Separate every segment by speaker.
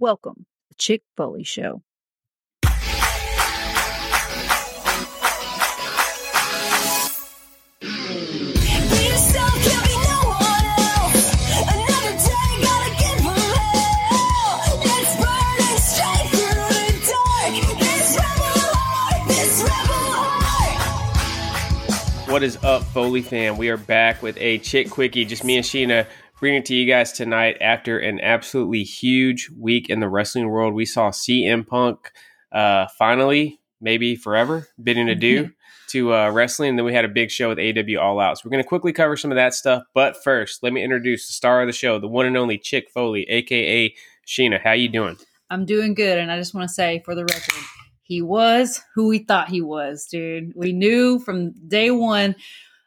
Speaker 1: Welcome, the Chick Foley Show.
Speaker 2: What is up, Foley fam? We are back with a Chick Quickie, just me and Sheena bringing it to you guys tonight after an absolutely huge week in the wrestling world. We saw CM Punk uh, finally, maybe forever, bidding adieu to uh, wrestling. And then we had a big show with AW All Out. So we're going to quickly cover some of that stuff. But first, let me introduce the star of the show, the one and only Chick Foley, aka Sheena. How you doing?
Speaker 1: I'm doing good, and I just want to say for the record, he was who we thought he was, dude. We knew from day one.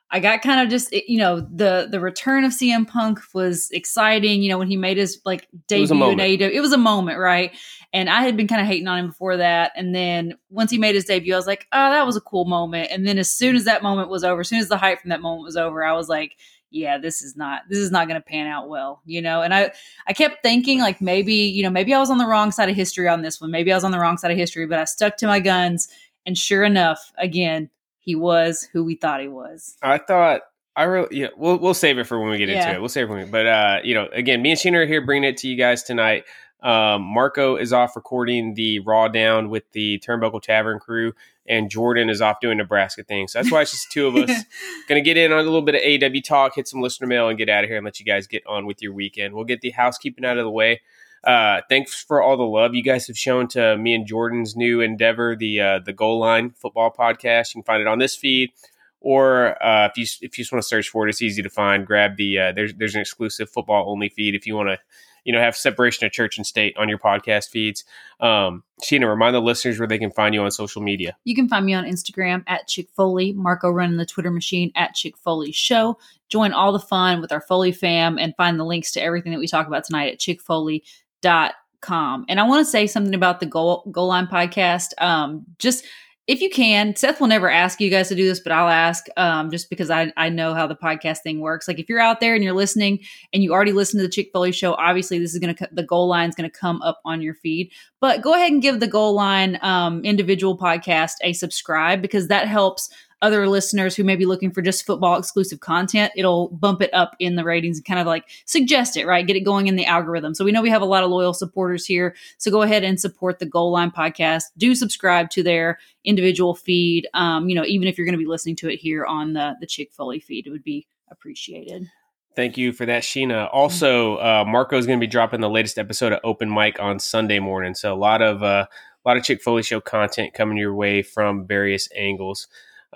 Speaker 1: I got kind of just you know the the return of CM Punk was exciting. You know when he made his like debut in AEW, it was a moment, right? And I had been kind of hating on him before that, and then once he made his debut, I was like, oh, that was a cool moment. And then as soon as that moment was over, as soon as the hype from that moment was over, I was like, yeah, this is not this is not going to pan out well, you know. And I I kept thinking like maybe you know maybe I was on the wrong side of history on this one. Maybe I was on the wrong side of history, but I stuck to my guns. And sure enough, again, he was who we thought he was.
Speaker 2: I thought I really yeah. We'll we'll save it for when we get yeah. into it. We'll save it. When but uh, you know, again, me and Sheena are here bringing it to you guys tonight. Um, Marco is off recording the Raw Down with the Turnbuckle Tavern crew, and Jordan is off doing Nebraska things. So that's why it's just two of us. Going to get in on a little bit of AW talk, hit some listener mail, and get out of here and let you guys get on with your weekend. We'll get the housekeeping out of the way. Uh, thanks for all the love you guys have shown to me and Jordan's new endeavor, the uh, the Goal Line Football Podcast. You can find it on this feed, or uh, if you if you just want to search for it, it's easy to find. Grab the uh, there's there's an exclusive football only feed if you want to you know, have separation of church and state on your podcast feeds. Um, Sheena, remind the listeners where they can find you on social media.
Speaker 1: You can find me on Instagram at Chick Foley, Marco running the Twitter machine at Chick Foley Show. Join all the fun with our Foley fam and find the links to everything that we talk about tonight at chickfoley.com. And I want to say something about the Goal, Goal Line podcast. Um, just if you can, Seth will never ask you guys to do this, but I'll ask um, just because I, I know how the podcast thing works. Like if you're out there and you're listening and you already listened to the Chick Foley show, obviously this is to, the goal line is going to come up on your feed. But go ahead and give the goal line um, individual podcast a subscribe because that helps other listeners who may be looking for just football exclusive content, it'll bump it up in the ratings and kind of like suggest it, right? Get it going in the algorithm. So we know we have a lot of loyal supporters here. So go ahead and support the Goal Line podcast. Do subscribe to their individual feed. Um, you know, even if you're going to be listening to it here on the the Chick Foley feed, it would be appreciated.
Speaker 2: Thank you for that, Sheena. Also, uh, Marco is going to be dropping the latest episode of Open Mic on Sunday morning. So a lot of uh, a lot of Chick Foley show content coming your way from various angles.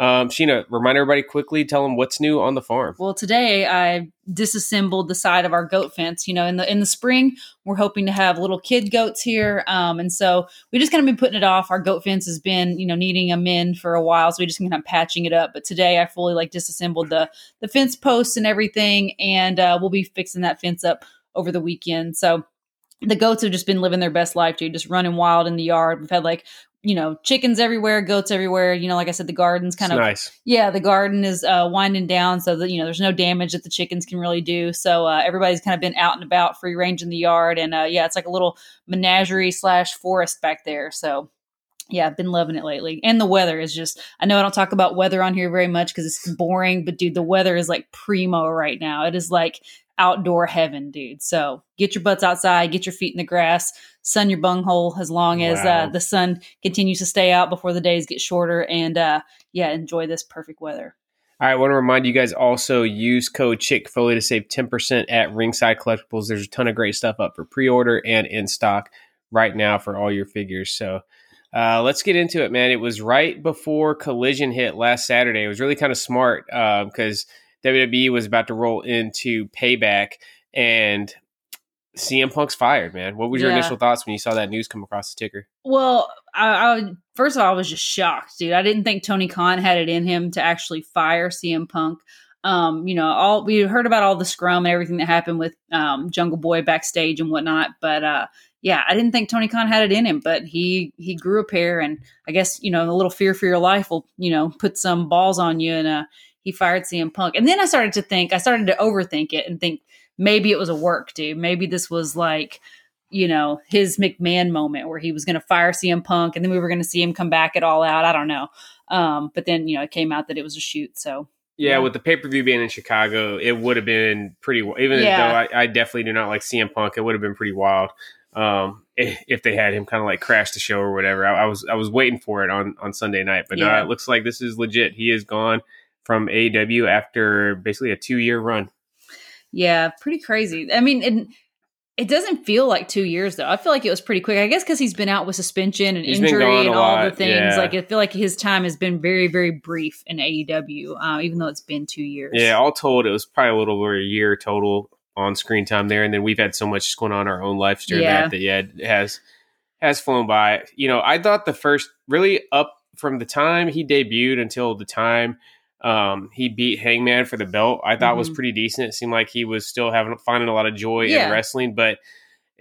Speaker 2: Um, Sheena, remind everybody quickly, tell them what's new on the farm.
Speaker 1: Well, today I disassembled the side of our goat fence. You know, in the in the spring, we're hoping to have little kid goats here, um, and so we just kind of been putting it off. Our goat fence has been, you know, needing a mend for a while, so we just kind of patching it up. But today, I fully like disassembled the the fence posts and everything, and uh, we'll be fixing that fence up over the weekend. So the goats have just been living their best life, dude, just running wild in the yard. We've had like you know, chickens everywhere, goats everywhere. You know, like I said, the garden's kind
Speaker 2: it's
Speaker 1: of
Speaker 2: nice.
Speaker 1: Yeah, the garden is uh, winding down, so that you know, there's no damage that the chickens can really do. So uh, everybody's kind of been out and about, free range in the yard, and uh, yeah, it's like a little menagerie slash forest back there. So yeah, I've been loving it lately. And the weather is just, I know I don't talk about weather on here very much because it's boring, but dude, the weather is like primo right now. It is like outdoor heaven, dude. So get your butts outside, get your feet in the grass, sun your bunghole as long as uh, wow. uh, the sun continues to stay out before the days get shorter, and uh, yeah, enjoy this perfect weather.
Speaker 2: All right, I want to remind you guys also use code Chick Foley to save 10% at Ringside Collectibles. There's a ton of great stuff up for pre order and in stock right now for all your figures. So uh, let's get into it, man. It was right before Collision hit last Saturday. It was really kind of smart because uh, WWE was about to roll into Payback, and CM Punk's fired. Man, what was your yeah. initial thoughts when you saw that news come across the ticker?
Speaker 1: Well, I, I, first of all, I was just shocked, dude. I didn't think Tony Khan had it in him to actually fire CM Punk. Um, you know, all we heard about all the scrum and everything that happened with um, Jungle Boy backstage and whatnot, but uh, yeah, I didn't think Tony Khan had it in him, but he he grew a pair, and I guess you know a little fear for your life will you know put some balls on you, and uh, he fired CM Punk. And then I started to think, I started to overthink it and think maybe it was a work, dude. Maybe this was like you know, his McMahon moment where he was going to fire CM Punk and then we were going to see him come back at all out. I don't know. Um, but then, you know, it came out that it was a shoot. So,
Speaker 2: yeah, with the pay per view being in Chicago, it would have been pretty, even yeah. though I, I, definitely do not like CM Punk, it would have been pretty wild. Um, if they had him kind of like crash the show or whatever, I, I, was I was waiting for it on on Sunday night, but yeah. it looks like this is legit. He is gone from AW after basically a two year run.
Speaker 1: Yeah, pretty crazy. I mean, it, it doesn't feel like two years though. I feel like it was pretty quick. I guess because he's been out with suspension and he's injury and all lot. the things. Yeah. Like I feel like his time has been very, very brief in AEW, uh, even though it's been two years.
Speaker 2: Yeah, all told, it was probably a little over a year total on screen time there, and then we've had so much going on in our own lives during yeah. that that yeah, it has has flown by. You know, I thought the first really up from the time he debuted until the time um, he beat Hangman for the belt. I thought mm-hmm. was pretty decent. It seemed like he was still having finding a lot of joy yeah. in wrestling, but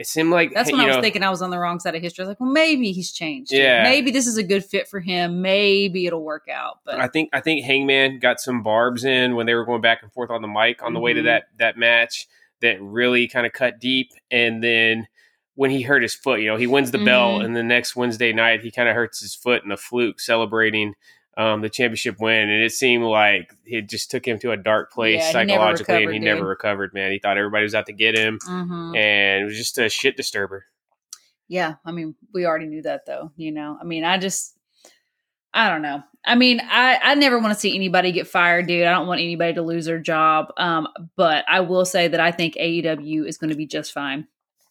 Speaker 2: it seemed like
Speaker 1: that's when I was know, thinking I was on the wrong side of history. I was like, well, maybe he's changed. Yeah, maybe this is a good fit for him. Maybe it'll work out. But
Speaker 2: I think I think Hangman got some barbs in when they were going back and forth on the mic on mm-hmm. the way to mm-hmm. that that match that really kind of cut deep, and then when he hurt his foot, you know, he wins the mm-hmm. belt, and the next Wednesday night he kind of hurts his foot in a fluke celebrating um, the championship win, and it seemed like it just took him to a dark place yeah, psychologically, he and he dude. never recovered. Man, he thought everybody was out to get him, mm-hmm. and it was just a shit disturber.
Speaker 1: Yeah, I mean, we already knew that, though. You know, I mean, I just, I don't know. I mean, I I never want to see anybody get fired, dude. I don't want anybody to lose their job. Um, but I will say that I think AEW is going to be just fine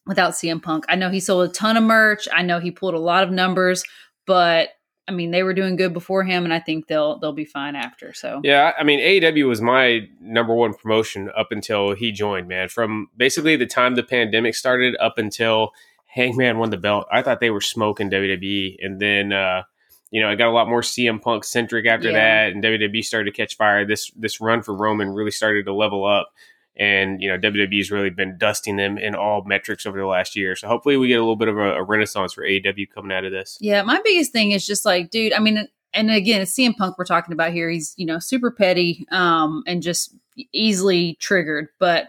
Speaker 1: without CM Punk. I know he sold a ton of merch. I know he pulled a lot of numbers, but I mean, they were doing good before him, and I think they'll they'll be fine after. So
Speaker 2: yeah, I mean, AEW was my number one promotion up until he joined. Man, from basically the time the pandemic started up until Hangman won the belt, I thought they were smoking WWE, and then uh, you know, I got a lot more CM Punk centric after yeah. that, and WWE started to catch fire. This this run for Roman really started to level up and you know WWE's really been dusting them in all metrics over the last year. So hopefully we get a little bit of a, a renaissance for AEW coming out of this.
Speaker 1: Yeah, my biggest thing is just like, dude. I mean, and again, it's CM Punk we're talking about here. He's you know super petty um, and just easily triggered. But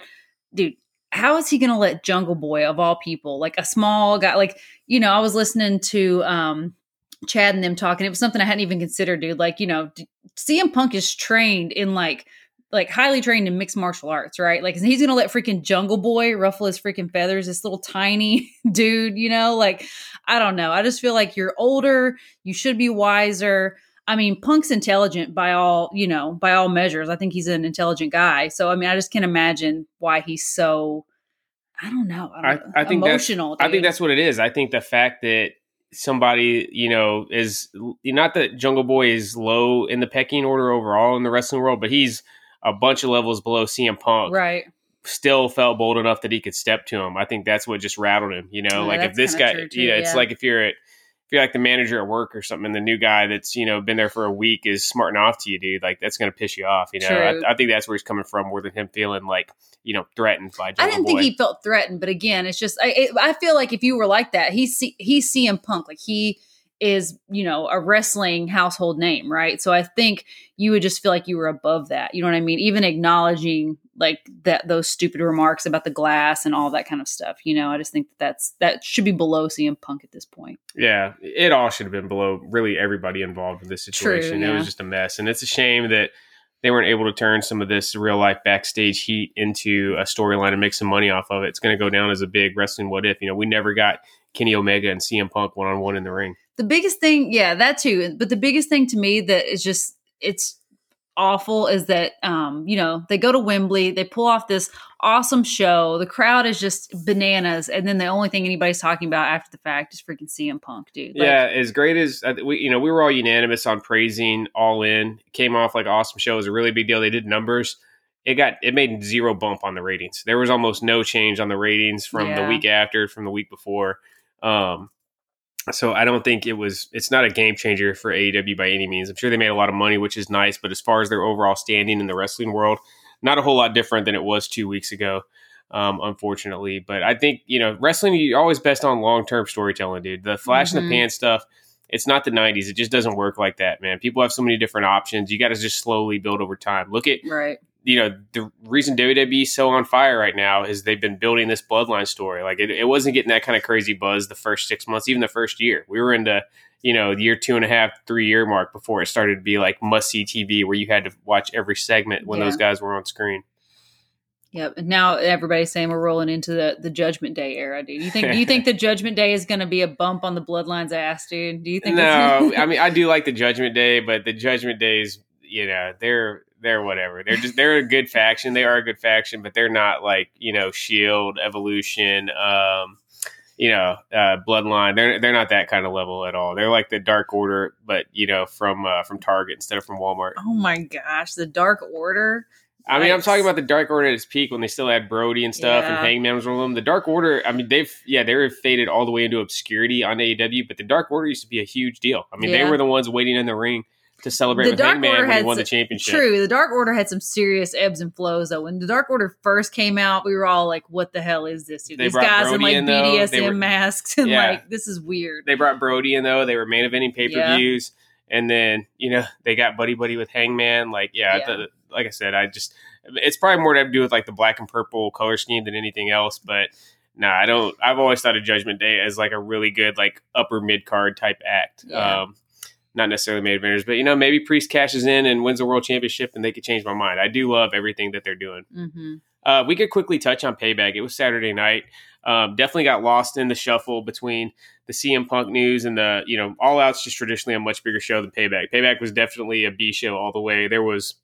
Speaker 1: dude, how is he going to let Jungle Boy of all people, like a small guy, like you know, I was listening to um, Chad and them talking. It was something I hadn't even considered, dude. Like you know, CM Punk is trained in like like highly trained in mixed martial arts, right? Like he's gonna let freaking Jungle Boy ruffle his freaking feathers, this little tiny dude, you know? Like, I don't know. I just feel like you're older, you should be wiser. I mean, Punk's intelligent by all, you know, by all measures. I think he's an intelligent guy. So I mean, I just can't imagine why he's so I don't know. I, don't I, I
Speaker 2: think emotional. I think that's what it is. I think the fact that somebody you know is not that Jungle Boy is low in the pecking order overall in the wrestling world, but he's a bunch of levels below CM Punk,
Speaker 1: right?
Speaker 2: Still felt bold enough that he could step to him. I think that's what just rattled him. You know, like if this guy, too, you know, yeah. it's like if you're at if you're like the manager at work or something, and the new guy that's you know been there for a week is smarting off to you, dude, like that's gonna piss you off. You know, I, I, think that's where he's coming from, more than him feeling like you know threatened by.
Speaker 1: I didn't
Speaker 2: Boy.
Speaker 1: think he felt threatened, but again, it's just I it, I feel like if you were like that, he's he's CM Punk, like he is you know a wrestling household name right so i think you would just feel like you were above that you know what i mean even acknowledging like that those stupid remarks about the glass and all that kind of stuff you know i just think that that's that should be below cm punk at this point
Speaker 2: yeah it all should have been below really everybody involved in this situation True, yeah. it was just a mess and it's a shame that they weren't able to turn some of this real life backstage heat into a storyline and make some money off of it. It's going to go down as a big wrestling what if. You know, we never got Kenny Omega and CM Punk one on one in the ring
Speaker 1: the biggest thing, yeah, that too. But the biggest thing to me that is just it's awful is that um, you know, they go to Wembley, they pull off this awesome show. The crowd is just bananas, and then the only thing anybody's talking about after the fact is freaking CM Punk, dude.
Speaker 2: Like, yeah, as great as uh, we, you know, we were all unanimous on praising All In. It came off like awesome show. It was a really big deal. They did numbers. It got it made zero bump on the ratings. There was almost no change on the ratings from yeah. the week after, from the week before. Um, so I don't think it was. It's not a game changer for AEW by any means. I'm sure they made a lot of money, which is nice. But as far as their overall standing in the wrestling world, not a whole lot different than it was two weeks ago. Um, unfortunately, but I think you know wrestling. You're always best on long term storytelling, dude. The flash mm-hmm. in the mm-hmm. pan stuff. It's not the '90s. It just doesn't work like that, man. People have so many different options. You got to just slowly build over time. Look at
Speaker 1: right
Speaker 2: you know the reason WWE is so on fire right now is they've been building this bloodline story. Like it, it wasn't getting that kind of crazy buzz the first six months, even the first year. We were into you know year two and a half, three year mark before it started to be like must see TV, where you had to watch every segment when yeah. those guys were on screen.
Speaker 1: Yep. And now everybody's saying we're rolling into the, the Judgment Day era, dude. You think do you think the Judgment Day is going to be a bump on the Bloodline's ass, dude? Do you think?
Speaker 2: No, I mean I do like the Judgment Day, but the Judgment Days, you know, they're they're whatever. They're just they're a good faction. They are a good faction, but they're not like you know Shield, Evolution, um, you know, uh, Bloodline. They're they're not that kind of level at all. They're like the Dark Order, but you know from uh, from Target instead of from Walmart.
Speaker 1: Oh my gosh, the Dark Order.
Speaker 2: I mean, I'm talking about the Dark Order at its peak when they still had Brodie and stuff, yeah. and Hangman was one of them. The Dark Order, I mean, they've yeah, they were faded all the way into obscurity on AEW, but the Dark Order used to be a huge deal. I mean, yeah. they were the ones waiting in the ring to celebrate the with Dark Hangman Order when he won the championship.
Speaker 1: True, the Dark Order had some serious ebbs and flows though. When the Dark Order first came out, we were all like, "What the hell is this? Dude? These guys Brodie in like in, BDSM were, masks and yeah. like this is weird."
Speaker 2: They brought Brodie in though. They were main eventing pay per views, yeah. and then you know they got buddy buddy with Hangman. Like yeah, yeah. The, like I said, I just it's probably more to do with like the black and purple color scheme than anything else, but. No, nah, I don't. I've always thought of Judgment Day as like a really good, like upper mid card type act. Yeah. Um, not necessarily main eventers, but you know, maybe Priest cashes in and wins the world championship, and they could change my mind. I do love everything that they're doing. Mm-hmm. Uh, we could quickly touch on Payback. It was Saturday night. Um, definitely got lost in the shuffle between the CM Punk news and the you know All Out's just traditionally a much bigger show than Payback. Payback was definitely a B show all the way. There was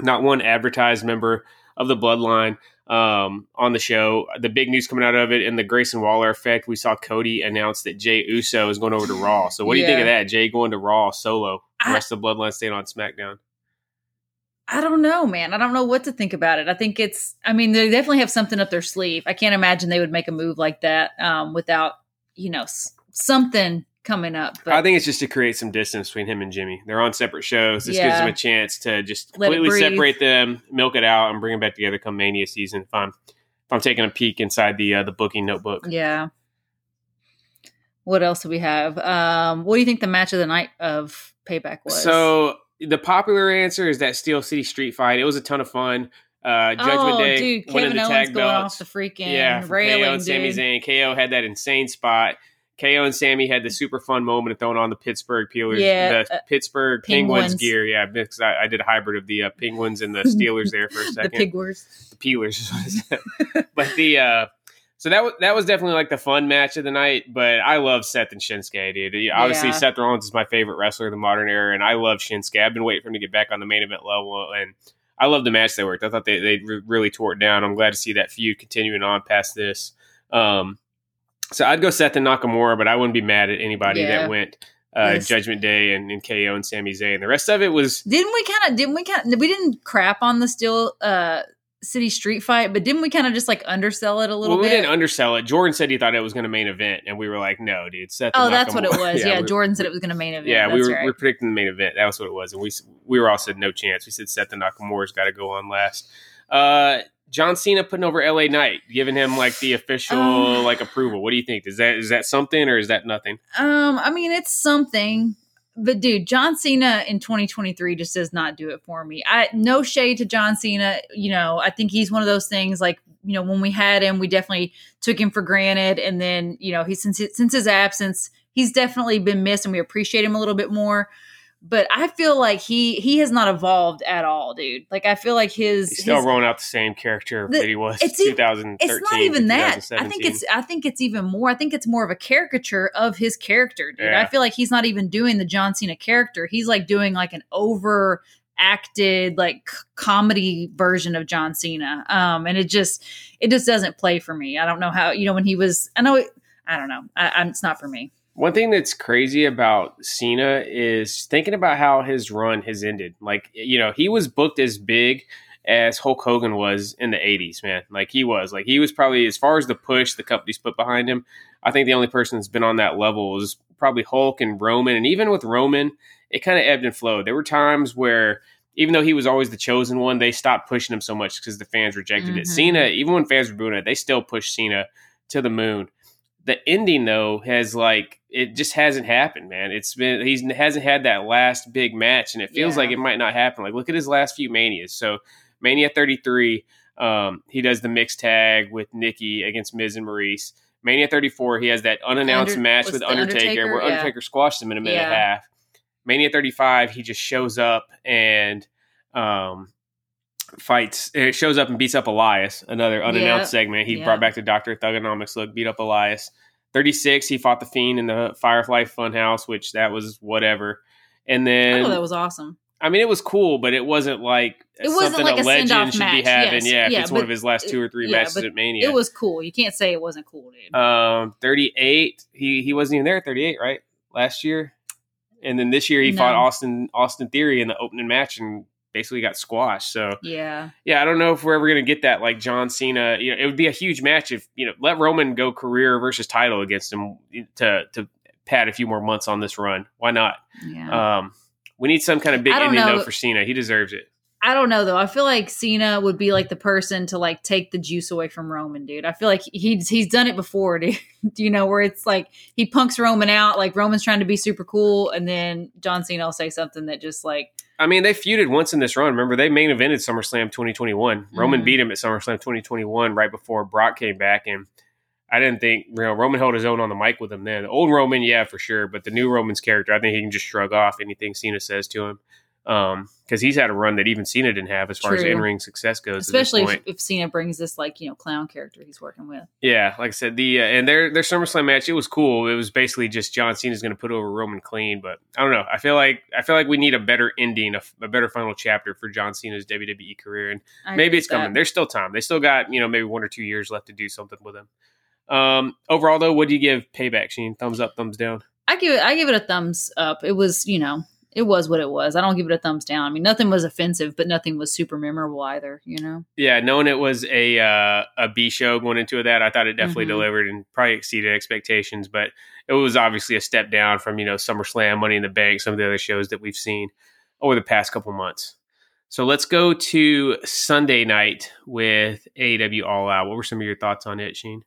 Speaker 2: not one advertised member of the Bloodline um, on the show. The big news coming out of it and the Grayson Waller effect, we saw Cody announce that Jey Uso is going over to Raw. So what do you think of that? Jey going to Raw solo, the I, rest of the Bloodline staying on SmackDown.
Speaker 1: I don't know, man. I don't know what to think about it. I think it's, I mean, they definitely have something up their sleeve. I can't imagine they would make a move like that um, without, you know, something coming up.
Speaker 2: But I think it's just to create some distance between him and Jimmy. They're on separate shows. This yeah. gives them a chance to just Let completely separate them, milk it out, and bring them back together come Mania season. If I'm if I'm taking a peek inside the uh, the booking notebook.
Speaker 1: Yeah. What else do we have? Um, what do you think the match of the night of Payback was?
Speaker 2: So the popular answer is that Steel City Street Fight. It was a ton of fun. Uh, Judgment oh, Day
Speaker 1: dude, Kevin the Owens tag belts. off the freaking yeah, railing, KO and
Speaker 2: Sami Zayn. KO had that insane spot. KO and Sami had the super fun moment of throwing on the Pittsburgh Peelers, yeah, the uh, Pittsburgh Penguins. Penguins. gear. Yeah, because I, I, did a hybrid of the uh, Penguins and the Steelers there for a second.
Speaker 1: the Pigwars.
Speaker 2: The Peelers. but the uh, so that was that was definitely like the fun match of the night. But I love Seth and Shinsuke, dude. Obviously, yeah. Seth Rollins is my favorite wrestler of the modern era, and I love Shinsuke. I've been waiting for him to get back on the main event level, and I love the match they worked. I thought they they really tore it down. I'm glad to see that feud continuing on past this. Um, so I'd go Seth and Nakamura, but I wouldn't be mad at anybody yeah. that went uh, yes. Judgment Day and, and, KO and Sami Zayn. The rest of it was
Speaker 1: didn't we kind of didn't we kind of we didn't crap on the Steel uh, City Street Fight, but didn't we kind of just like undersell it a little
Speaker 2: well,
Speaker 1: bit?
Speaker 2: We didn't undersell it. Jordan said he thought it was going to main event, and we were like, no, dude. Seth
Speaker 1: oh, that's what it was. yeah, yeah we Jordan said it was going to main event.
Speaker 2: Yeah,
Speaker 1: that's
Speaker 2: we were,
Speaker 1: right.
Speaker 2: we were predicting the main event. That was what it was, and we we were all said no chance. We said Seth and Nakamura's got to go on last. Uh, John Cena putting over LA Knight, giving him like the official um, like approval. What do you think? Is that is that something or is that nothing?
Speaker 1: Um, I mean, it's something. But dude, John Cena in 2023 just does not do it for me. I no shade to John Cena. You know, I think he's one of those things like you know when we had him, we definitely took him for granted, and then you know he since since his absence, he's definitely been missed, and we appreciate him a little bit more but I feel like he he has not evolved at all, dude. Like I feel like his
Speaker 2: he's still
Speaker 1: his,
Speaker 2: rolling out the same character the, that he was. It's 2013.
Speaker 1: It's not even that. I think it's I think it's even more. I think it's more of a caricature of his character, dude. Yeah. I feel like he's not even doing the John Cena character. He's like doing like an over acted like comedy version of John Cena. Um, and it just it just doesn't play for me. I don't know how you know when he was. I know. It, I don't know. I, I'm, it's not for me.
Speaker 2: One thing that's crazy about Cena is thinking about how his run has ended. Like, you know, he was booked as big as Hulk Hogan was in the 80s, man. Like, he was. Like, he was probably, as far as the push the company's put behind him, I think the only person that's been on that level is probably Hulk and Roman. And even with Roman, it kind of ebbed and flowed. There were times where, even though he was always the chosen one, they stopped pushing him so much because the fans rejected mm-hmm. it. Cena, even when fans were booing it, they still pushed Cena to the moon the ending though has like it just hasn't happened, man. It's been he hasn't had that last big match, and it feels yeah. like it might not happen. Like look at his last few manias. So Mania 33, um, he does the mixed tag with Nikki against Miz and Maryse. Mania 34, he has that unannounced
Speaker 1: Under-
Speaker 2: match with Undertaker,
Speaker 1: Undertaker?
Speaker 2: where
Speaker 1: Yeah.
Speaker 2: Undertaker squashed him in a minute and a half. Mania 35, he just shows up and um, fights. It shows up and beats up Elias, another unannounced
Speaker 1: Yeah.
Speaker 2: segment. He
Speaker 1: Yeah.
Speaker 2: brought back the Doctor Thuganomics look, beat up Elias. 36, he fought the Fiend in the Firefly Funhouse, which that was whatever. And then,
Speaker 1: thought that was awesome.
Speaker 2: I mean, it was cool, but it wasn't like
Speaker 1: It wasn't
Speaker 2: something
Speaker 1: like
Speaker 2: a
Speaker 1: a
Speaker 2: legend
Speaker 1: send-off
Speaker 2: should be
Speaker 1: match.
Speaker 2: having.
Speaker 1: Yes.
Speaker 2: Yeah, if
Speaker 1: Yeah,
Speaker 2: it's one of his last two or three
Speaker 1: yeah,
Speaker 2: matches at Mania.
Speaker 1: It was cool. You can't say it wasn't cool, dude.
Speaker 2: Um, 38. He he wasn't even there at 38, right? Last year. And then this year he fought Austin Austin Theory in the opening match and basically got squashed. So
Speaker 1: yeah.
Speaker 2: yeah, I don't know if we're ever gonna get that like John Cena. You know, it would be a huge match if you know let Roman go career versus title against him to to pad a few more months on this run. Why not?
Speaker 1: Yeah.
Speaker 2: Um, we need some kind of big ending
Speaker 1: know.
Speaker 2: though for Cena. He deserves it.
Speaker 1: I don't know though. I feel like Cena would be like the person to like take the juice away from Roman, dude. I feel like he's he's done it before, dude. You know where it's like he punks Roman out, like Roman's trying to be super cool, and then John Cena will say something that just like
Speaker 2: I mean, they feuded once in this run. Remember, they main evented SummerSlam 2021. Roman
Speaker 1: Mhm.
Speaker 2: beat him at SummerSlam 2021 right before Brock came back, and I didn't think you know Roman held his own on the mic with him then. Old Roman, yeah, for sure, but the new Roman's character, I think he can just shrug off anything Cena says to him because he's had a run that even Cena didn't have as far as
Speaker 1: True.
Speaker 2: in ring success goes.
Speaker 1: especially
Speaker 2: at this
Speaker 1: if,
Speaker 2: point.
Speaker 1: if Cena brings this like you know clown character he's working with.
Speaker 2: yeah, like I said, the uh, and their their SummerSlam match it was cool. It was basically just John Cena's going to put over Roman clean, but I don't know. I feel like I feel like we need a better ending, a better final chapter for John Cena's WWE career, and
Speaker 1: I
Speaker 2: maybe it's
Speaker 1: with that.
Speaker 2: coming. There's still time. They still got you know maybe one or two years left to do something with him. Um, overall, though, what do you give Payback, Sheen? Thumbs up, thumbs down.
Speaker 1: I give it. I give it a thumbs up. It was you know it was what it was. I don't give it a thumbs down. I mean nothing was offensive, but nothing was super memorable either. You know.
Speaker 2: Yeah, knowing it was a uh, a B show going into that, I thought it definitely
Speaker 1: Mhm.
Speaker 2: delivered and probably exceeded expectations. But it was obviously a step down from you know SummerSlam, Money in the Bank, some of the other shows that we've seen over the past couple months. So let's go to Sunday night with AEW All Out. What were some of your thoughts on it, Sheen?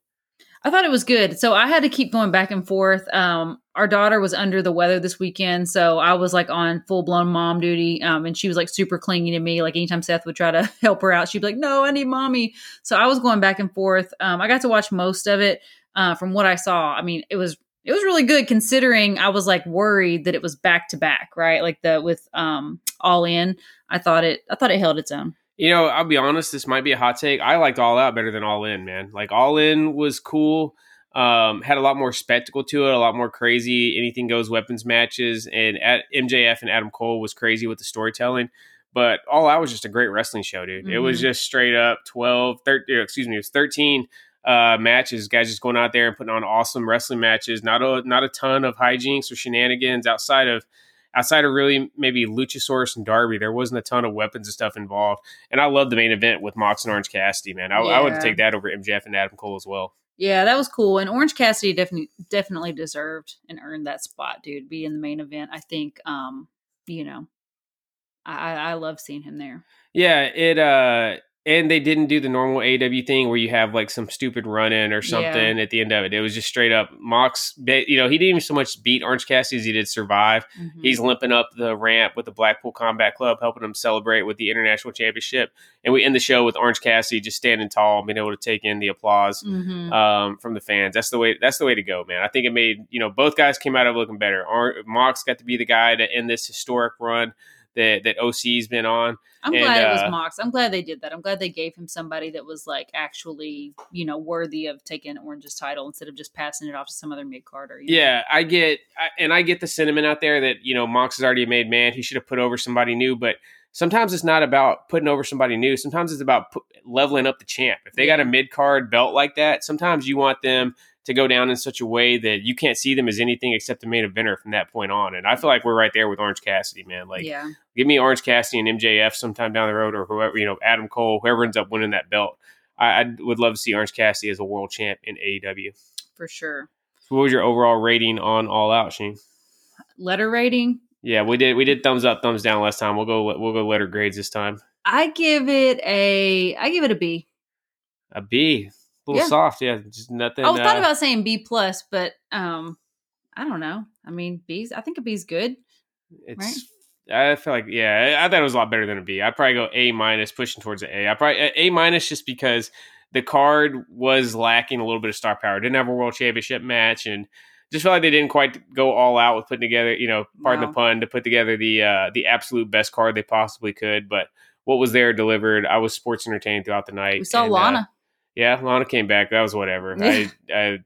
Speaker 1: I thought it was good. So I had to keep going back and forth. Um, our daughter was under the weather this weekend, so I was like on full blown mom duty. Um, and she was like super clingy to me. Like anytime Seth would try to help her out, she'd be like, "No, I need mommy." So I was going back and forth. Um, I got to watch most of it. Uh, from what I saw, I mean, it was it was really good considering I was like worried that it was back to back, right? Like the with um all in. I thought it I thought it held its own.
Speaker 2: You know, I'll be honest, this might be a hot take. I liked All Out better than All In, man. Like All In was cool. Um, had a lot more spectacle to it, a lot more crazy anything goes weapons matches, and at MJF and Adam Cole was crazy with the storytelling. But All Out was just a great wrestling show, dude. It was
Speaker 1: Mhm.
Speaker 2: just straight up 12, 13, excuse me, it was 13 uh, matches. Guys just going out there and putting on awesome wrestling matches. Not a not a ton of hijinks or shenanigans outside of outside of really maybe Luchasaurus and Darby. There wasn't a ton of weapons and stuff involved. And I love the main event with Mox and Orange Cassidy, man. I, I would take that over MJF and Adam Cole as well.
Speaker 1: Yeah, that was cool. And Orange Cassidy definitely definitely deserved and earned that spot, dude. Be in the main event. I think um, you know, I I love seeing him there.
Speaker 2: Yeah, it uh and they didn't do the normal AW thing where you have like some stupid run in or something at the end of it. It was just straight up Mox. You know, he didn't even so much beat Orange Cassidy as he did survive.
Speaker 1: Mhm.
Speaker 2: He's limping up the ramp with the Blackpool Combat Club, helping him celebrate with the International Championship. And we end the show with Orange Cassidy just standing tall, being able to take in the applause
Speaker 1: Mhm.
Speaker 2: um, from the fans. That's the way. That's the way to go, man. I think it made you know both guys came out of looking better. Ar- Mox got to be the guy to end this historic run that that OC's been on.
Speaker 1: I'm
Speaker 2: and,
Speaker 1: glad it
Speaker 2: uh,
Speaker 1: was Mox. I'm glad they did that. I'm glad they gave him somebody that was like actually, you know, worthy of taking Orange's title instead of just passing it off to some other mid carder.
Speaker 2: Yeah, I get, I, and I get the sentiment out there that you know Mox is already a made man. He should have put over somebody new, but sometimes it's not about putting over somebody new. Sometimes it's about leveling up the champ. If they got a mid card belt like that, sometimes you want them to go down in such a way that you can't see them as anything except the main eventer from that point on. And I feel like we're right there with Orange Cassidy, man. Like,
Speaker 1: yeah.
Speaker 2: give me Orange Cassidy and MJF sometime down the road, or whoever you know, Adam Cole, whoever ends up winning that belt. I, I would love to see Orange Cassidy as a world champ in AEW.
Speaker 1: for sure.
Speaker 2: So what was your overall rating on All Out, Shane?
Speaker 1: Letter rating,
Speaker 2: Yeah, we did. We did thumbs up, thumbs down last time. We'll go. We'll go letter grades this time.
Speaker 1: I give it a I give it a B.
Speaker 2: A B, a little
Speaker 1: Yeah.
Speaker 2: soft. Yeah, just nothing.
Speaker 1: I was thought
Speaker 2: uh,
Speaker 1: about saying B plus, but um I don't know. I mean B's I think a B's good.
Speaker 2: it's
Speaker 1: right.
Speaker 2: I feel like yeah, I thought it was a lot better than a B. I'd probably go A minus, pushing towards an A. I probably A minus just because the card was lacking a little bit of star power. Didn't have a world championship match, and just felt like they didn't quite go all out with putting together. You know, pardon no. the pun, to put together the uh, the absolute best card they possibly could. But what was there delivered. I was sports entertained throughout the night.
Speaker 1: We saw and, uh, Lana. Uh,
Speaker 2: yeah, Lana came back. That was whatever. I, I,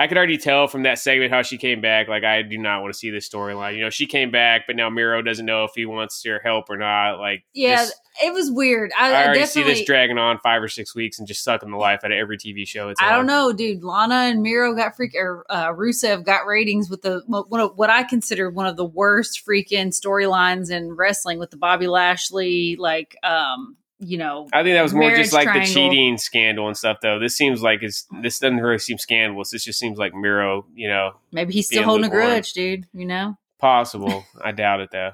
Speaker 2: I could already tell from that segment how she came back. Like, I do not want to see this storyline. You know, she came back, but now Miro doesn't know if he wants your help or not. Like,
Speaker 1: yeah, it was weird. I,
Speaker 2: I already see this dragging on five or six weeks and just sucking the life out of every TV show. It's
Speaker 1: I on. don't know, dude. Lana and Miro got freak or uh, Rusev got ratings with the one of what I consider one of the worst freaking storylines in wrestling with the Bobby Lashley like um you know,
Speaker 2: I think that was more just like triangle. the cheating scandal and stuff. Though this seems like it's this doesn't really seem scandalous. This just seems like Miro. You know,
Speaker 1: maybe he's still holding a grudge, dude. You know,
Speaker 2: possible. I doubt it though.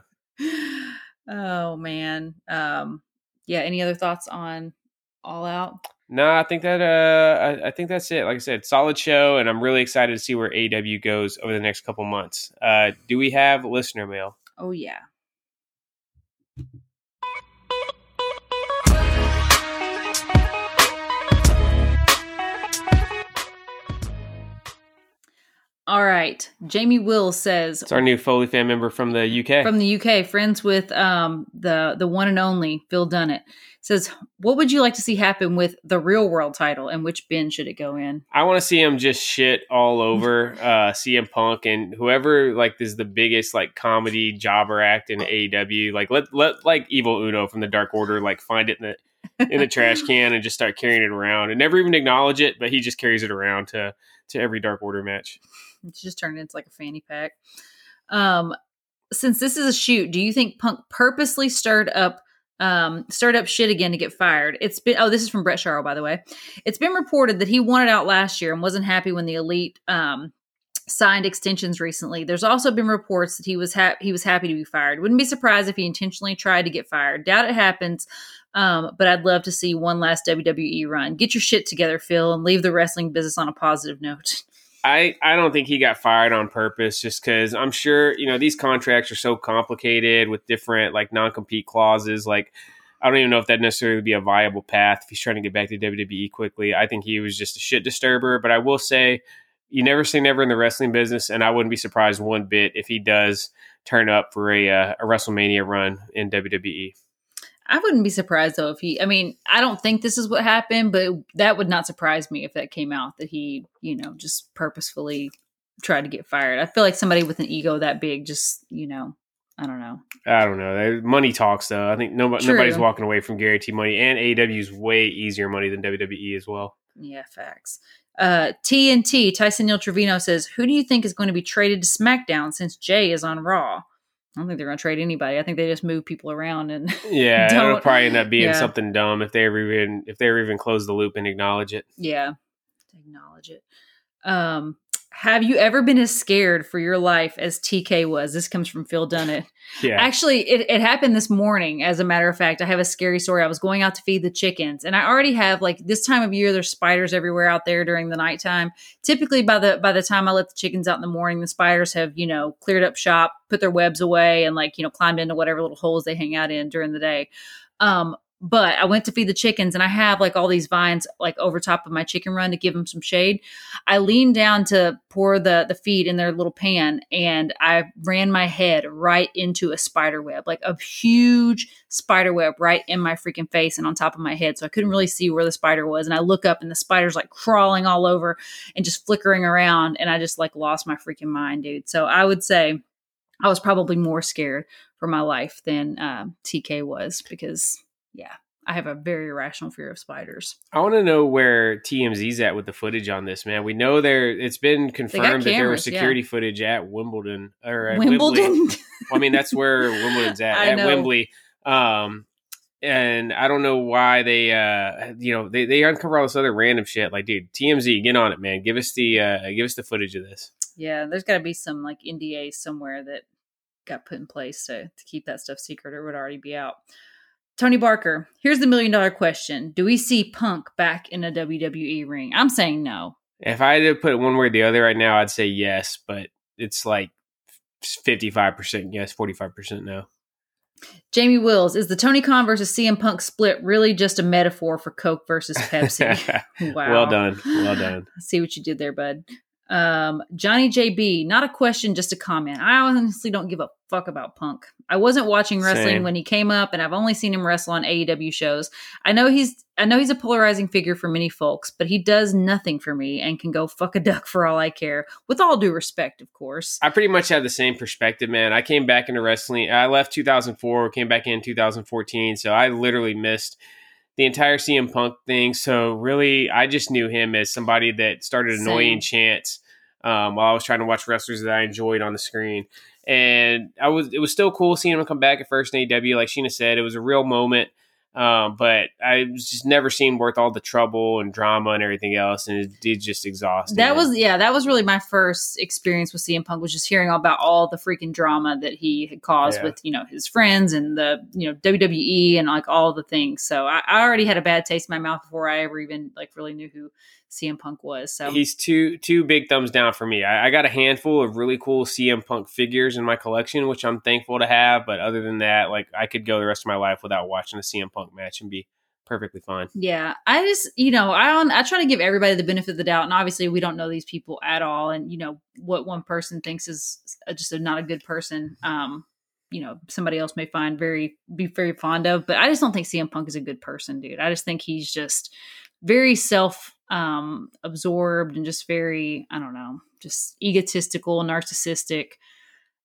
Speaker 1: oh man, um, yeah. Any other thoughts on All Out?
Speaker 2: No, I think that uh, I, I, think that's it. Like I said, solid show, and I'm really excited to see where AW goes over the next couple months. Uh, do we have listener mail?
Speaker 1: Oh yeah. All right. Jamie Will says
Speaker 2: It's our new Foley fan member from the UK.
Speaker 1: From the UK, friends with um the the one and only Phil Dunnett. Says, what would you like to see happen with the real world title and which bin should it go in?
Speaker 2: I want to see him just shit all over uh CM Punk and whoever like is the biggest like comedy jobber act in AEW. Like let let like Evil Uno from the Dark Order like find it in the in the trash can and just start carrying it around and never even acknowledge it, but he just carries it around to to every Dark Order match.
Speaker 1: It's just turned into like a fanny pack. Um, since this is a shoot, do you think Punk purposely stirred up um stirred up shit again to get fired? It's been oh, this is from Brett Sharrow, by the way. It's been reported that he wanted out last year and wasn't happy when the elite um signed extensions recently. There's also been reports that he was ha- he was happy to be fired. Wouldn't be surprised if he intentionally tried to get fired. Doubt it happens, um, but I'd love to see one last WWE run. Get your shit together, Phil, and leave the wrestling business on a positive note.
Speaker 2: I, I don't think he got fired on purpose just because I'm sure, you know, these contracts are so complicated with different like non compete clauses. Like, I don't even know if that necessarily would be a viable path if he's trying to get back to WWE quickly. I think he was just a shit disturber. But I will say, you never say never in the wrestling business. And I wouldn't be surprised one bit if he does turn up for a, uh, a WrestleMania run in WWE.
Speaker 1: I wouldn't be surprised though if he. I mean, I don't think this is what happened, but that would not surprise me if that came out that he, you know, just purposefully tried to get fired. I feel like somebody with an ego that big, just you know, I don't know.
Speaker 2: I don't know. Money talks though. I think nobody, nobody's walking away from guarantee money, and AEW is way easier money than WWE as well.
Speaker 1: Yeah, facts. Uh, TNT Tyson Neil Trevino says, "Who do you think is going to be traded to SmackDown since Jey is on Raw?" I don't think they're going to trade anybody. I think they just move people around and
Speaker 2: yeah, it'll probably end up being yeah. something dumb if they ever even if they ever even close the loop and acknowledge it.
Speaker 1: Yeah, acknowledge it. Um, have you ever been as scared for your life as TK was? This comes from Phil Dunnett. Yeah. Actually, it, it happened this morning. As a matter of fact, I have a scary story. I was going out to feed the chickens, and I already have like this time of year. There's spiders everywhere out there during the nighttime. Typically, by the by the time I let the chickens out in the morning, the spiders have you know cleared up shop, put their webs away, and like you know climbed into whatever little holes they hang out in during the day. Um, but I went to feed the chickens and I have like all these vines like over top of my chicken run to give them some shade. I leaned down to pour the the feed in their little pan and I ran my head right into a spider web, like a huge spider web right in my freaking face and on top of my head. So I couldn't really see where the spider was. And I look up and the spider's like crawling all over and just flickering around and I just like lost my freaking mind, dude. So I would say I was probably more scared for my life than uh, TK was because yeah, I have a very irrational fear of spiders.
Speaker 2: I want to know where TMZ's at with the footage on this, man. We know there it's been confirmed cameras, that there was security yeah. footage at Wimbledon or at Wimbledon. well, I mean, that's where Wimbledon's at at know. Wembley. Um, and I don't know why they, uh, you know, they, they uncover all this other random shit. Like, dude, TMZ, get on it, man. Give us the, uh, give us the footage of this.
Speaker 1: Yeah, there's got to be some like NDA somewhere that got put in place to to keep that stuff secret, or it would already be out. Tony Barker, here's the million dollar question. Do we see Punk back in a WWE ring? I'm saying no.
Speaker 2: If I had to put it one way or the other right now, I'd say yes, but it's like 55% yes, 45% no.
Speaker 1: Jamie Wills, is the Tony Khan versus CM Punk split really just a metaphor for Coke versus Pepsi?
Speaker 2: wow. Well done. Well done.
Speaker 1: see what you did there, bud. Um, Johnny JB, not a question, just a comment. I honestly don't give a fuck about Punk. I wasn't watching wrestling Same. when he came up, and I've only seen him wrestle on AEW shows. I know he's I know he's a polarizing figure for many folks, but he does nothing for me and can go fuck a duck for all I care. With all due respect, of course.
Speaker 2: I pretty much have the same perspective, man. I came back into wrestling. I left 2004, came back in 2014, so I literally missed the entire CM Punk thing. So really, I just knew him as somebody that started annoying Same. chants um, while I was trying to watch wrestlers that I enjoyed on the screen. And I was it was still cool seeing him come back at first in AEW. Like Sheena said, it was a real moment. Um, but I just never seen worth all the trouble and drama and everything else, and it, did just exhaust.
Speaker 1: That was yeah, that was really my first experience with CM Punk was just hearing about all the freaking drama that he had caused yeah. with you know his friends and the you know WWE and like all the things. So I, I already had a bad taste in my mouth before I ever even like really knew who CM Punk was. So
Speaker 2: he's two two big thumbs down for me. I, I, got a handful of really cool CM Punk figures in my collection, which I'm thankful to have. But other than that, like I could go the rest of my life without watching a CM Punk match and be perfectly fine.
Speaker 1: Yeah, I just you know I I try to give everybody the benefit of the doubt, and obviously we don't know these people at all, and you know what one person thinks is just a, not a good person. Um, you know somebody else may find very be very fond of, but I just don't think CM Punk is a good person, dude. I just think he's just very self um, absorbed and just very, I don't know, just egotistical, narcissistic.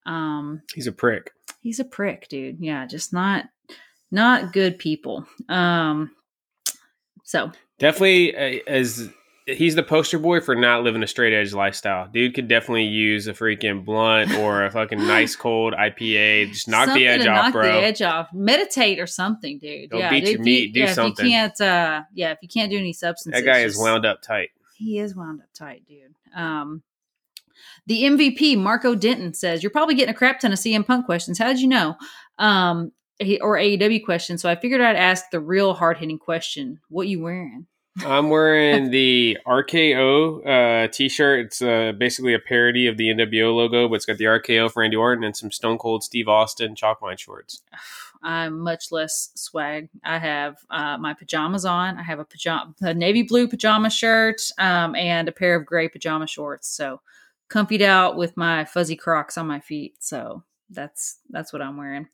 Speaker 1: Um,
Speaker 2: he's a prick.
Speaker 1: He's a prick, dude. Yeah, just not not good people. Um, so
Speaker 2: definitely uh, as he's the poster boy for not living a straight edge lifestyle. Dude could definitely use a freaking blunt or a fucking nice cold IPA. Just knock something the edge off, knock bro.
Speaker 1: the edge off. Meditate or something, dude.
Speaker 2: Don't yeah, beat dude, your meat. do
Speaker 1: yeah,
Speaker 2: something.
Speaker 1: If you can't, uh, yeah, if you can't do any substances,
Speaker 2: that guy is wound up tight.
Speaker 1: He is wound up tight, dude. Um, the MVP, Marco Denton, says, You're probably getting a crap ton of CM Punk questions. How did you know? Um, or AEW questions. So I figured I'd ask the real hard hitting question What you wearing?
Speaker 2: I'm wearing the RKO uh, t-shirt. It's uh, basically a parody of the NWO logo, but it's got the RKO for Randy Orton and some Stone Cold Steve Austin chalkline shorts.
Speaker 1: I'm much less swag. I have uh, my pajamas on. I have a pajama, a navy blue pajama shirt, um, and a pair of gray pajama shorts. So comfied out with my fuzzy Crocs on my feet. So that's that's what I'm wearing.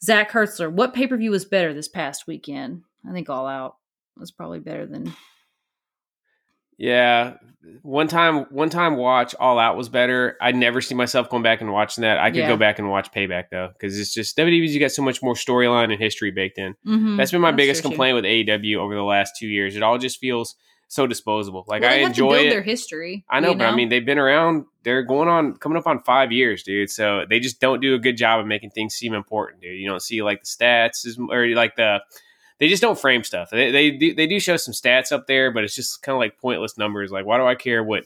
Speaker 1: Zach Hertzler, what pay per view was better this past weekend? I think All Out was probably better than.
Speaker 2: Yeah, one time, one time watch All Out was better. I never see myself going back and watching that. I could yeah. go back and watch Payback though, because it's just WWE's you got so much more storyline and history baked in. Mm-hmm. That's been my That's biggest complaint with AEW over the last two years. It all just feels so disposable. Like well, I enjoy it.
Speaker 1: Their history,
Speaker 2: I know, but know? I mean, they've been around. They're going on, coming up on five years, dude. So they just don't do a good job of making things seem important, dude. You don't see like the stats or like the they just don't frame stuff. They they do, they do show some stats up there, but it's just kind of like pointless numbers. Like, why do I care what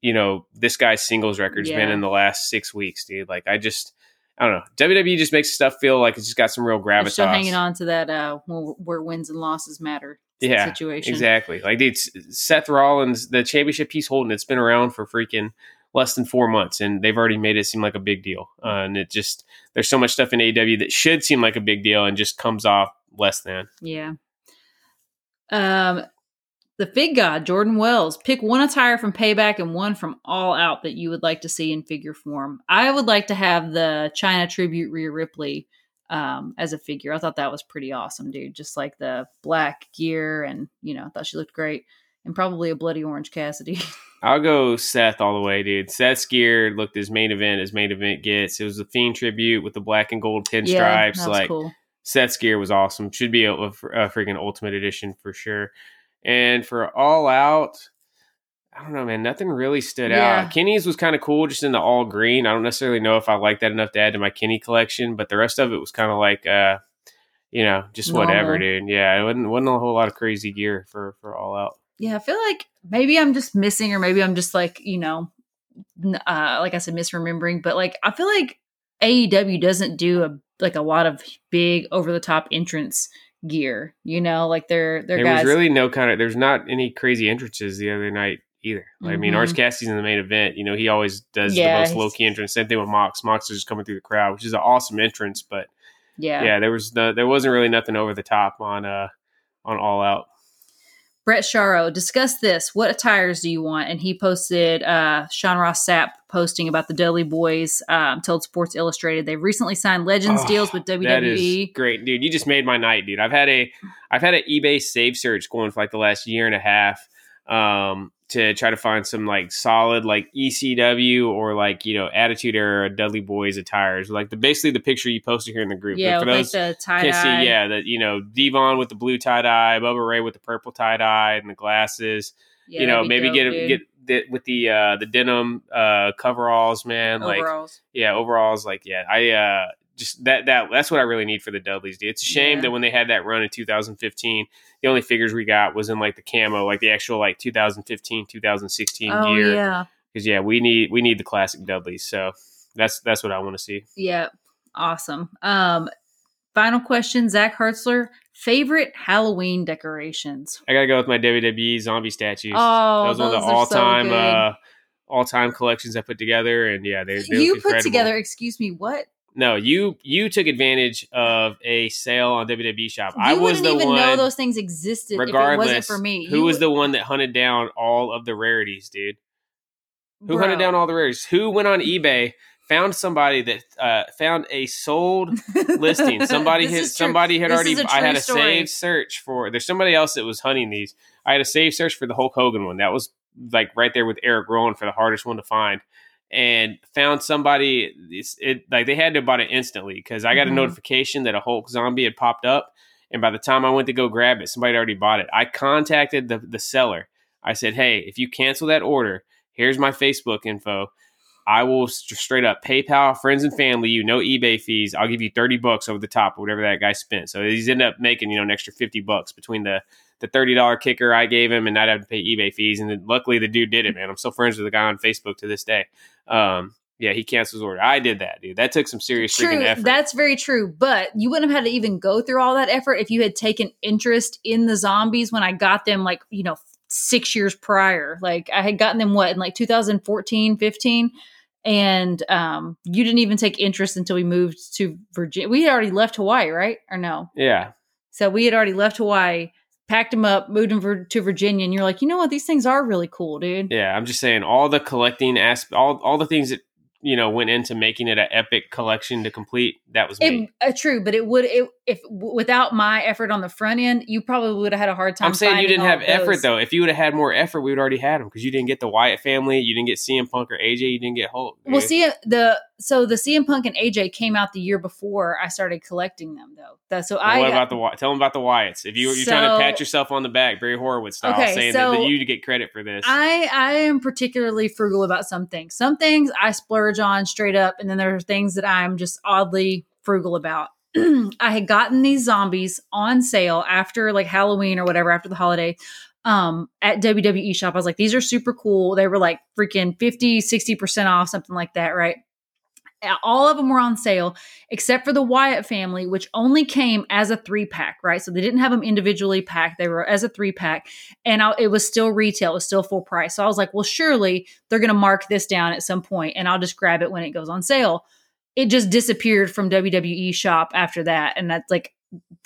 Speaker 2: you know this guy's singles record's yeah. been in the last six weeks, dude? Like, I just I don't know. WWE just makes stuff feel like it's just got some real gravitas. Still
Speaker 1: hanging on to that uh, where wins and losses matter.
Speaker 2: Yeah,
Speaker 1: situation
Speaker 2: exactly. Like dude, Seth Rollins, the championship he's holding, it's been around for freaking less than four months, and they've already made it seem like a big deal. Uh, and it just there's so much stuff in AEW that should seem like a big deal and just comes off less than.
Speaker 1: Yeah. Um, the Fig God, Jordan Wells, pick one attire from Payback and one from All Out that you would like to see in figure form. I would like to have the Chyna tribute Rhea Ripley um, as a figure. I thought that was pretty awesome, dude. Just like the black gear, and you know, I thought she looked great, and probably a bloody orange Cassidy.
Speaker 2: I'll go Seth all the way, dude. Seth's gear looked as main event as main event gets. It was a Fiend tribute with the black and gold pinstripes. Yeah, like cool. Seth's gear was awesome. Should be a, a, freaking Ultimate Edition for sure. And for All Out, I don't know, man. Nothing really stood yeah. out. Kenny's was kind of cool, just in the all green. I don't necessarily know if I like that enough to add to my Kenny collection, but the rest of it was kind of like, uh, you know, just Normal. whatever, dude. Yeah, it wasn't wasn't a whole lot of crazy gear for for All Out.
Speaker 1: Yeah, I feel like maybe I'm just missing, or maybe I'm just like, you know, uh, like I said, misremembering. But like, I feel like AEW doesn't do a like a lot of big over the top entrance gear. You know, like they're they're
Speaker 2: there
Speaker 1: guys.
Speaker 2: was really no kind of. There's not any crazy entrances the other night either. Like, I mean, Orange
Speaker 1: Mhm.
Speaker 2: Cassidy's in the main event. You know, he always does
Speaker 1: Yeah,
Speaker 2: the most low key entrance. Same thing with Mox. Mox is just coming through the crowd, which is an awesome entrance. But
Speaker 1: Yeah.
Speaker 2: yeah, there was no, there wasn't really nothing over the top on uh on All Out.
Speaker 1: Brett Sharo, discuss this. What attires do you want? And he posted uh, Sean Ross Sapp posting about the Dudley Boyz. Um, told Sports Illustrated they've recently signed Legends
Speaker 2: Oh,
Speaker 1: deals with WWE.
Speaker 2: That is great, dude. You just made my night, dude. I've had a I've had an eBay save search going for like the last year and a half um to try to find some like solid like ECW or like you know Attitude Era Dudley Boyz attires. Like the basically the picture you posted here in the group.
Speaker 1: yeah,
Speaker 2: for
Speaker 1: like
Speaker 2: those
Speaker 1: the tie dye.
Speaker 2: yeah, that you know Devon with the blue tie dye, Bubba Ray with the purple tie dye and the glasses. you know, maybe get get the, with the uh the denim uh coveralls, man. Like
Speaker 1: overalls.
Speaker 2: yeah, overalls, like yeah, I uh just that that that's what I really need for the Dudleys. Dude. It's a shame
Speaker 1: Yeah.
Speaker 2: that when they had that run in 2015, the only figures we got was in like the camo, like the actual like 2015, 2016
Speaker 1: oh yeah,
Speaker 2: Because yeah, we need we need the classic Dudleys. So that's that's what I want to see.
Speaker 1: yeah, awesome. Um, final question, Zach Hertzler, favorite Halloween decorations.
Speaker 2: I gotta go with my WWE zombie statues.
Speaker 1: Oh,
Speaker 2: that was one of the all time.
Speaker 1: good.
Speaker 2: uh all time collections I put together, and yeah, they, they
Speaker 1: you put
Speaker 2: incredible.
Speaker 1: together. Excuse me, what?
Speaker 2: No, you you took advantage of a sale on WWE Shop.
Speaker 1: You
Speaker 2: I was the
Speaker 1: even
Speaker 2: one.
Speaker 1: know those things existed if it
Speaker 2: regardless,
Speaker 1: wasn't for me.
Speaker 2: who
Speaker 1: You
Speaker 2: was
Speaker 1: would-
Speaker 2: the one that hunted down all of the rarities, dude? Who
Speaker 1: Bro.
Speaker 2: hunted down all the rarities? Who went on eBay, found somebody that uh, found a sold listing? Somebody had somebody had
Speaker 1: This
Speaker 2: already. I had a
Speaker 1: story.
Speaker 2: saved search for. There's somebody else that was hunting these. I had a saved search for the Hulk Hogan one. That was like right there with Eric Rowan for the hardest one to find. And found somebody. It's, it like they had to have bought it instantly because I got
Speaker 1: Mhm.
Speaker 2: a notification that a Hulk zombie had popped up. And by the time I went to go grab it, somebody had already bought it. I contacted the the seller. I said, "Hey, if you cancel that order, here's my Facebook info. I will st- straight up PayPal, friends and family, you no eBay fees. I'll give you 30 bucks over the top of whatever that guy spent. So he's ended up making, you know, an extra 50 bucks between the the $30 kicker I gave him and not having to pay eBay fees. And then luckily the dude did it, man. I'm still friends with the guy on Facebook to this day. Um, yeah, he cancels his order. I did that, dude. That took some serious
Speaker 1: True,
Speaker 2: freaking effort.
Speaker 1: that's very true. But you wouldn't have had to even go through all that effort if you had taken interest in the zombies when I got them, like, you know, six years prior. Like, I had gotten them, what, in like 2014, 15? And um, you didn't even take interest until we moved to Virginia. We had already left Hawaii, right? Or no?
Speaker 2: yeah.
Speaker 1: So we had already left Hawaii, packed them up, moved them to Virginia, and you're like, you know what? These things are really cool, dude.
Speaker 2: Yeah, I'm just saying all the collecting asp- all all the things that you know went into making it an epic collection to complete. That was me.
Speaker 1: It, uh, true, but it would it, if w- without my effort on the front end, you probably would have had a hard time.
Speaker 2: I'm saying you didn't have effort
Speaker 1: those.
Speaker 2: though. If you would have had more effort, we would already had them because you didn't get the Wyatt family, you didn't get CM Punk or AJ, you didn't get Hulk.
Speaker 1: Well, see the so the CM Punk and AJ came out the year before I started collecting them, though. That so
Speaker 2: Well,
Speaker 1: I
Speaker 2: what about the tell them about the Wyatts? If you you're trying to pat yourself on the back, Barry Horowitz style,
Speaker 1: Okay,
Speaker 2: saying
Speaker 1: so
Speaker 2: that, that you get credit for this.
Speaker 1: I I am particularly frugal about some things. Some things I splurge on straight up, and then there are things that I'm just oddly frugal about. I had gotten these zombies on sale after like Halloween or whatever after the holiday um at WWE shop. I was like, these are super cool. They were like freaking 50, 60% off, something like that, right? All of them were on sale except for the Wyatt family, which only came as a three pack, right? So they didn't have them individually packed. They were as a three pack and I, it was still retail, it was still full price. So I was like, well, surely they're going to mark this down at some point, and I'll just grab it when it goes on sale. It just disappeared from WWE shop after that, and that's like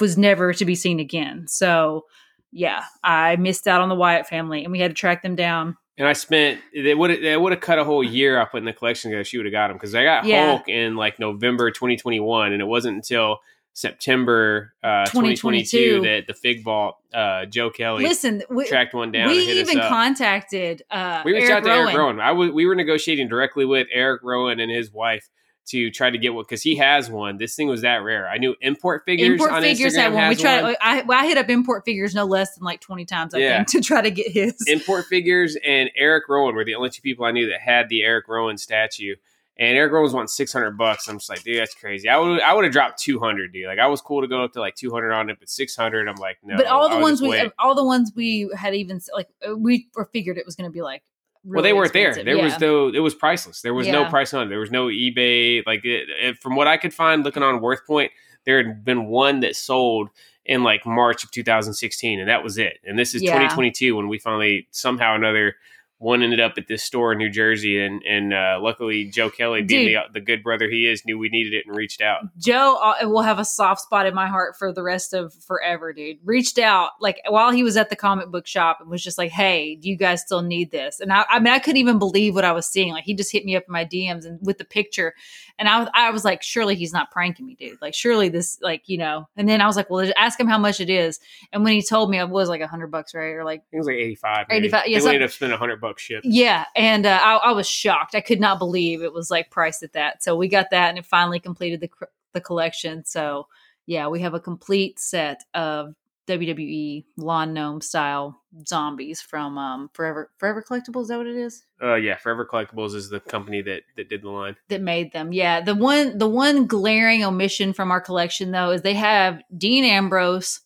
Speaker 1: was never to be seen again. So yeah, I missed out on the Wyatt family, and we had to track them down.
Speaker 2: And I spent they would they would have cut a whole year off putting the collection together. She would have got them because I got
Speaker 1: Yeah.
Speaker 2: Hulk in like November 2021, and it wasn't until September uh, 2022
Speaker 1: 2022
Speaker 2: that the Fig Vault uh, Joe Kelly
Speaker 1: Listen, we,
Speaker 2: tracked one down.
Speaker 1: we even contacted uh,
Speaker 2: we reached
Speaker 1: Eric
Speaker 2: out to
Speaker 1: Rowan.
Speaker 2: Eric Rowan. I was we were negotiating directly with Eric Rowan and his wife to try to get one because he has one. This thing was that rare. I knew import figures.
Speaker 1: Import
Speaker 2: on
Speaker 1: figures
Speaker 2: Instagram
Speaker 1: had one. We tried.
Speaker 2: one.
Speaker 1: I, I hit up import figures no less than like twenty times. I
Speaker 2: Yeah.
Speaker 1: think to try to get his.
Speaker 2: import figures and Eric Rowan were the only two people I knew that had the Eric Rowan statue. And Eric Rowan's wanting six hundred bucks. I'm just like, dude, that's crazy. I would I would have dropped two hundred, dude. Like I was cool to go up to like two hundred on it, but six hundred, I'm like, no.
Speaker 1: but all the ones we,
Speaker 2: wait.
Speaker 1: all the ones we had even like uh, we figured it was going to be like.
Speaker 2: Well, they weren't there. There was
Speaker 1: Yeah.
Speaker 2: no. It was priceless. There was no price on it. There was no eBay. Like it, it- from what I could find, looking on WorthPoint, there had been one that sold in like March of 2016, and that was it. And this is
Speaker 1: Yeah.
Speaker 2: 2022 when we finally somehow or another one ended up at this store in New Jersey, and and uh, luckily Joe Kelly, being the, the good brother he is, knew we needed it and reached out.
Speaker 1: Joe uh, will have a soft spot in my heart for the rest of forever, dude. Reached out like while he was at the comic book shop and was just like, "Hey, do you guys still need this?" And I, I mean, I couldn't even believe what I was seeing. Like he just hit me up in my DMs and with the picture, and I was I was like, "Surely he's not pranking me, dude. Like surely this, like you know." And then I was like, "Well, ask him how much it is." And when he told me, it was like a hundred bucks, right? Or like
Speaker 2: it was like eighty five.
Speaker 1: Eighty five.
Speaker 2: Yeah, we ended up spending a hundred bucks
Speaker 1: Yeah, and uh, I, I, was shocked. I could not believe it was like priced at that. So we got that, and it finally completed the the collection. So yeah, we have a complete set of WWE lawn gnome style zombies from um, Forever Forever Collectibles. Is that what it is?
Speaker 2: Uh, yeah, Forever Collectibles is the company that that did the line
Speaker 1: that made them. Yeah, the one the one glaring omission from our collection though is they have Dean Ambrose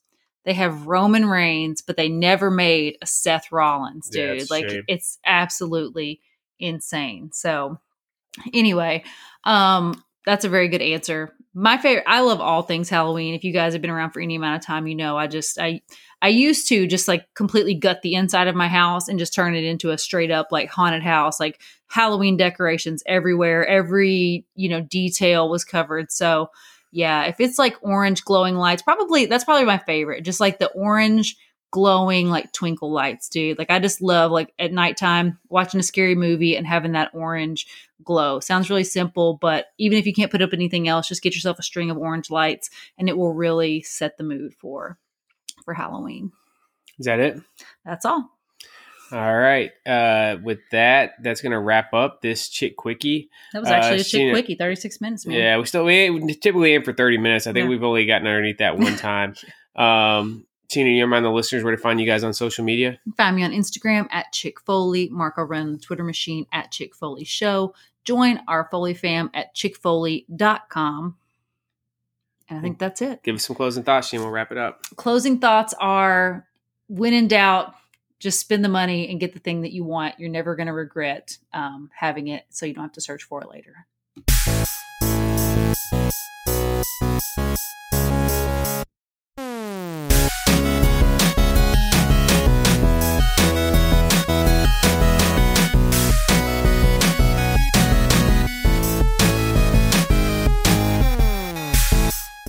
Speaker 1: they have Roman Reigns, but they never made a Seth Rollins, dude. Yeah, like shame. it's absolutely insane. So anyway, um that's a very good answer. My favorite I love all things Halloween. If you guys have been around for any amount of time, you know I just I I used to just like completely gut the inside of my house and just turn it into a straight up like haunted house, like Halloween decorations everywhere. Every, you know, detail was covered. So yeah, if it's like orange glowing lights, probably that's probably my favorite. Just like the orange glowing like twinkle lights, dude. Like I just love like at nighttime watching a scary movie and having that orange glow. Sounds really simple, but even if you can't put up anything else, just get yourself a string of orange lights and it will really set the mood for for Halloween.
Speaker 2: Is that it?
Speaker 1: That's all.
Speaker 2: All right. Uh, with that, that's going to wrap up this chick quickie.
Speaker 1: That was actually uh, a chick quickie, 36 minutes, man.
Speaker 2: Yeah, we still, we typically aim for 30 minutes. I think yeah. we've only gotten underneath that one time. um, Tina, you remind the listeners where to find you guys on social media?
Speaker 1: Find me on Instagram at Chick Foley. Marco run the Twitter machine at Chick Foley Show. Join our Foley fam at chickfoley.com. And I think that's it.
Speaker 2: Give us some closing thoughts, and we'll wrap it up.
Speaker 1: Closing thoughts are when in doubt, just spend the money and get the thing that you want. You're never going to regret um, having it, so you don't have to search for it later.